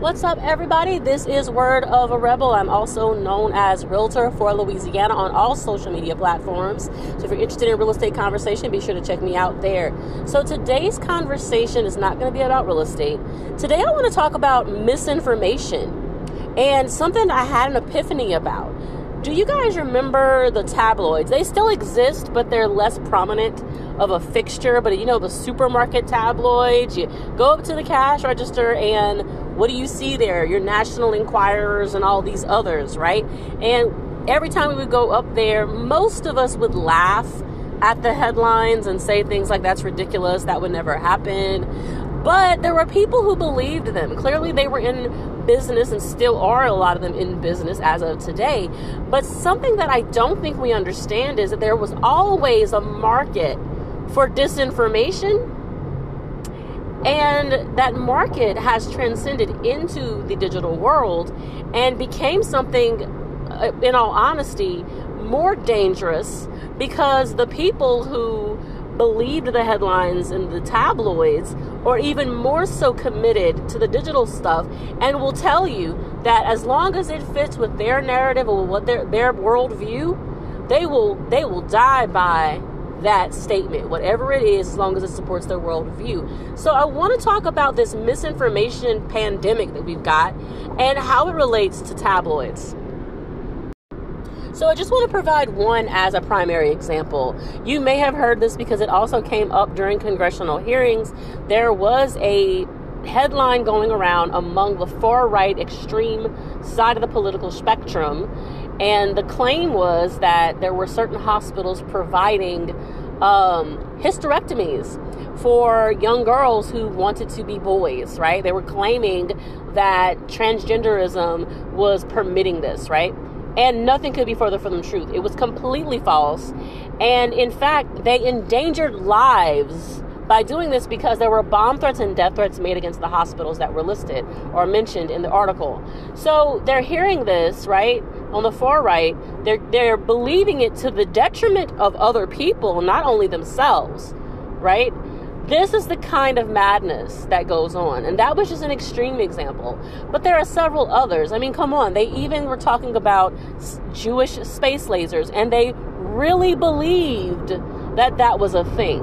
What's up, everybody? This is Word of a Rebel. I'm also known as Realtor for Louisiana on all social media platforms. So, if you're interested in real estate conversation, be sure to check me out there. So, today's conversation is not going to be about real estate. Today, I want to talk about misinformation and something I had an epiphany about. Do you guys remember the tabloids? They still exist, but they're less prominent of a fixture. But you know, the supermarket tabloids, you go up to the cash register and what do you see there? Your National Enquirers and all these others, right? And every time we would go up there, most of us would laugh at the headlines and say things like, that's ridiculous, that would never happen. But there were people who believed them. Clearly, they were in business and still are a lot of them in business as of today. But something that I don't think we understand is that there was always a market for disinformation. And that market has transcended into the digital world and became something, uh, in all honesty, more dangerous because the people who believed the headlines in the tabloids or even more so committed to the digital stuff and will tell you that as long as it fits with their narrative or what their their worldview, they will they will die by that statement, whatever it is, as long as it supports their worldview. So I want to talk about this misinformation pandemic that we've got and how it relates to tabloids. So I just want to provide one as a primary example. You may have heard this because it also came up during congressional hearings. There was a headline going around among the far right extreme side of the political spectrum. And the claim was that there were certain hospitals providing um, hysterectomies for young girls who wanted to be boys, right? They were claiming that transgenderism was permitting this, right? And nothing could be further from the truth. It was completely false. And in fact, they endangered lives by doing this because there were bomb threats and death threats made against the hospitals that were listed or mentioned in the article. So they're hearing this, right? On the far right, they're they're believing it to the detriment of other people, not only themselves, right? This is the kind of madness that goes on. And that was just an extreme example. But there are several others. I mean, come on. They even were talking about Jewish space lasers, and they really believed that that was a thing.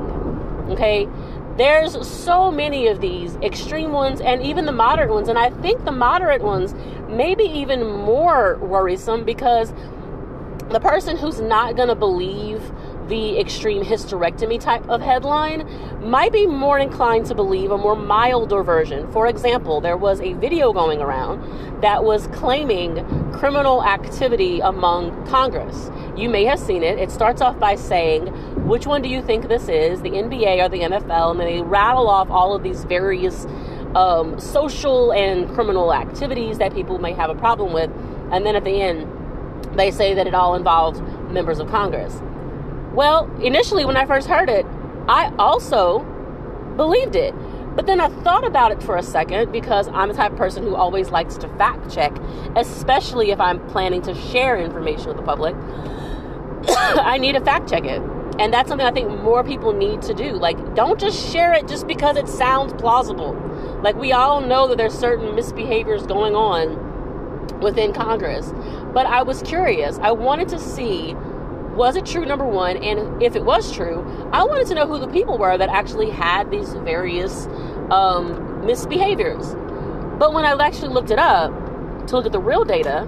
Okay? There's so many of these extreme ones and even the moderate ones. And I think the moderate ones may be even more worrisome because the person who's not going to believe the extreme hysterectomy type of headline might be more inclined to believe a more milder version. For example, there was a video going around that was claiming criminal activity among Congress. You may have seen it. It starts off by saying, which one do you think this is, the NBA or the NFL? And they rattle off all of these various um, social and criminal activities that people may have a problem with. And then at the end, they say that it all involves members of Congress. Well, initially, when I first heard it, I also believed it. But then I thought about it for a second because I'm the type of person who always likes to fact check, especially if I'm planning to share information with the public. I need to fact check it. And that's something I think more people need to do. Like, don't just share it just because it sounds plausible. Like, we all know that there's certain misbehaviors going on within Congress. But I was curious. I wanted to see was it true number one and if it was true i wanted to know who the people were that actually had these various um, misbehaviors but when i actually looked it up to look at the real data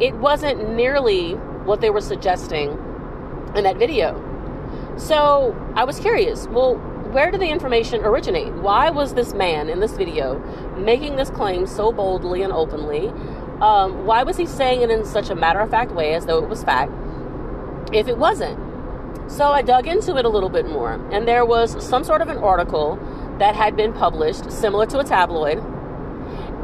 it wasn't nearly what they were suggesting in that video so i was curious well where did the information originate why was this man in this video making this claim so boldly and openly um, why was he saying it in such a matter of fact way as though it was fact if it wasn't. So I dug into it a little bit more, and there was some sort of an article that had been published, similar to a tabloid,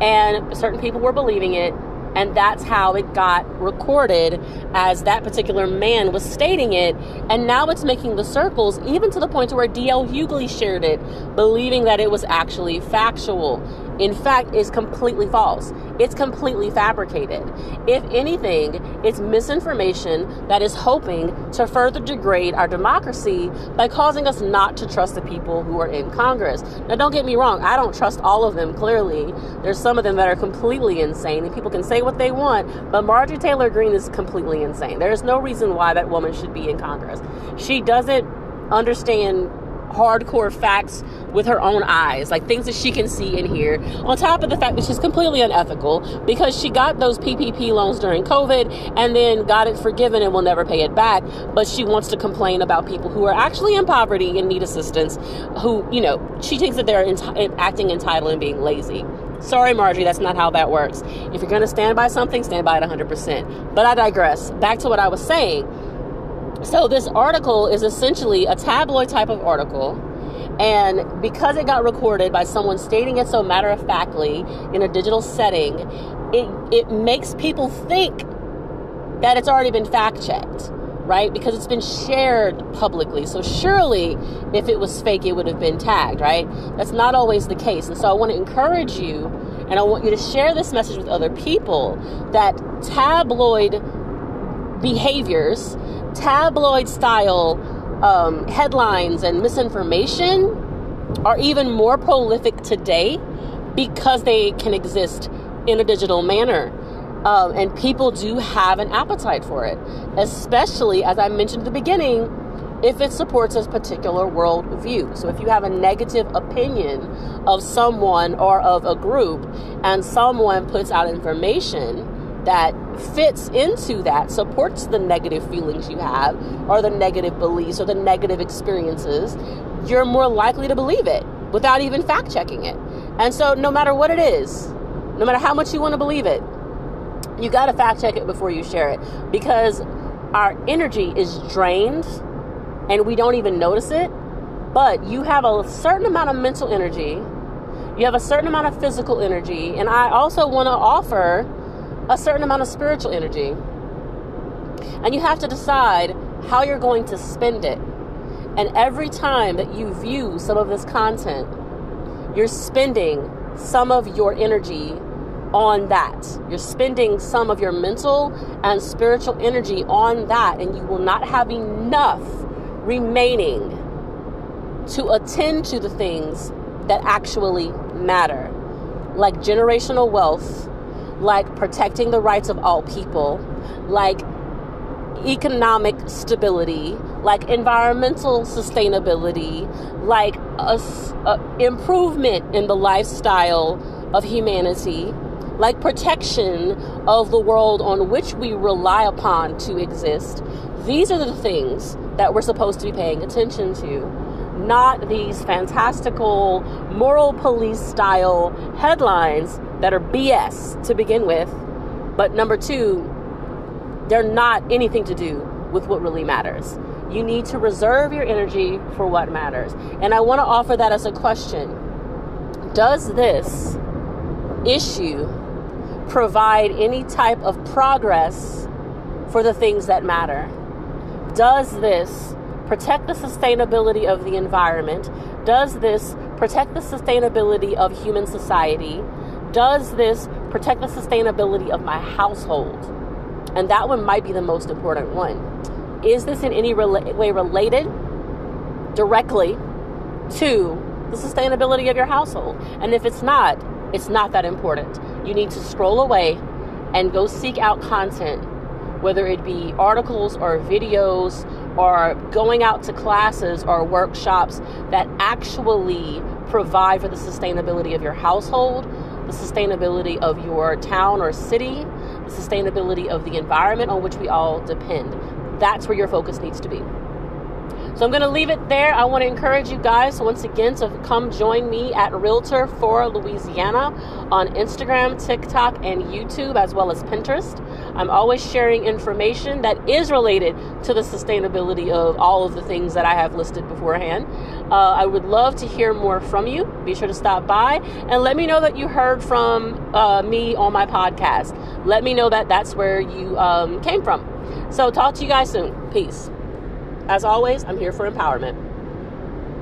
and certain people were believing it, and that's how it got recorded as that particular man was stating it, and now it's making the circles, even to the point where D.L. Hughley shared it, believing that it was actually factual. In fact, is completely false. It's completely fabricated. If anything, it's misinformation that is hoping to further degrade our democracy by causing us not to trust the people who are in Congress. Now, don't get me wrong, I don't trust all of them, clearly. There's some of them that are completely insane, and people can say what they want, but Marjorie Taylor Greene is completely insane. There's no reason why that woman should be in Congress. She doesn't understand hardcore facts with her own eyes, like things that she can see and hear. On top of the fact that she's completely unethical because she got those PPP loans during COVID and then got it forgiven and will never pay it back. But she wants to complain about people who are actually in poverty and need assistance, who, you know, she thinks that they're enti- acting entitled and being lazy. Sorry, Marjorie, that's not how that works. If you're going to stand by something, stand by it 100%. But I digress. Back to what I was saying so this article is essentially a tabloid type of article. And because it got recorded by someone stating it so matter of factly in a digital setting, it, it makes people think that it's already been fact checked, right? Because it's been shared publicly. So surely if it was fake, it would have been tagged, right? That's not always the case. And so I want to encourage you and I want you to share this message with other people that tabloid behaviors tabloid style um, headlines and misinformation are even more prolific today because they can exist in a digital manner. Um, and people do have an appetite for it, especially as I mentioned at the beginning, if it supports a particular worldview. So if you have a negative opinion of someone or of a group, and someone puts out information that fits into that, supports the negative feelings you have, or the negative beliefs, or the negative experiences, you're more likely to believe it without even fact checking it. And so, no matter what it is, no matter how much you want to believe it, you got to fact check it before you share it because our energy is drained and we don't even notice it. But you have a certain amount of mental energy, you have a certain amount of physical energy, and I also want to offer a certain amount of spiritual energy. And you have to decide how you're going to spend it. And every time that you view some of this content, you're spending some of your energy on that. You're spending some of your mental and spiritual energy on that, and you will not have enough remaining to attend to the things that actually matter, like generational wealth like protecting the rights of all people, like economic stability, like environmental sustainability, like a, a improvement in the lifestyle of humanity, like protection of the world on which we rely upon to exist. These are the things that we're supposed to be paying attention to, not these fantastical moral police style headlines that are BS to begin with. But number two, they're not anything to do with what really matters. You need to reserve your energy for what matters. And I want to offer that as a question Does this issue provide any type of progress for the things that matter? Does this protect the sustainability of the environment? Does this protect the sustainability of human society? Does this protect the sustainability of my household? And that one might be the most important one. Is this in any way related directly to the sustainability of your household? And if it's not, it's not that important. You need to scroll away and go seek out content, whether it be articles or videos or going out to classes or workshops that actually provide for the sustainability of your household the sustainability of your town or city, the sustainability of the environment on which we all depend. That's where your focus needs to be. So I'm going to leave it there. I want to encourage you guys once again to come join me at Realtor for Louisiana on Instagram, TikTok, and YouTube, as well as Pinterest. I'm always sharing information that is related to the sustainability of all of the things that I have listed beforehand. Uh, I would love to hear more from you. Be sure to stop by and let me know that you heard from uh, me on my podcast. Let me know that that's where you um, came from. So, talk to you guys soon. Peace. As always, I'm here for empowerment.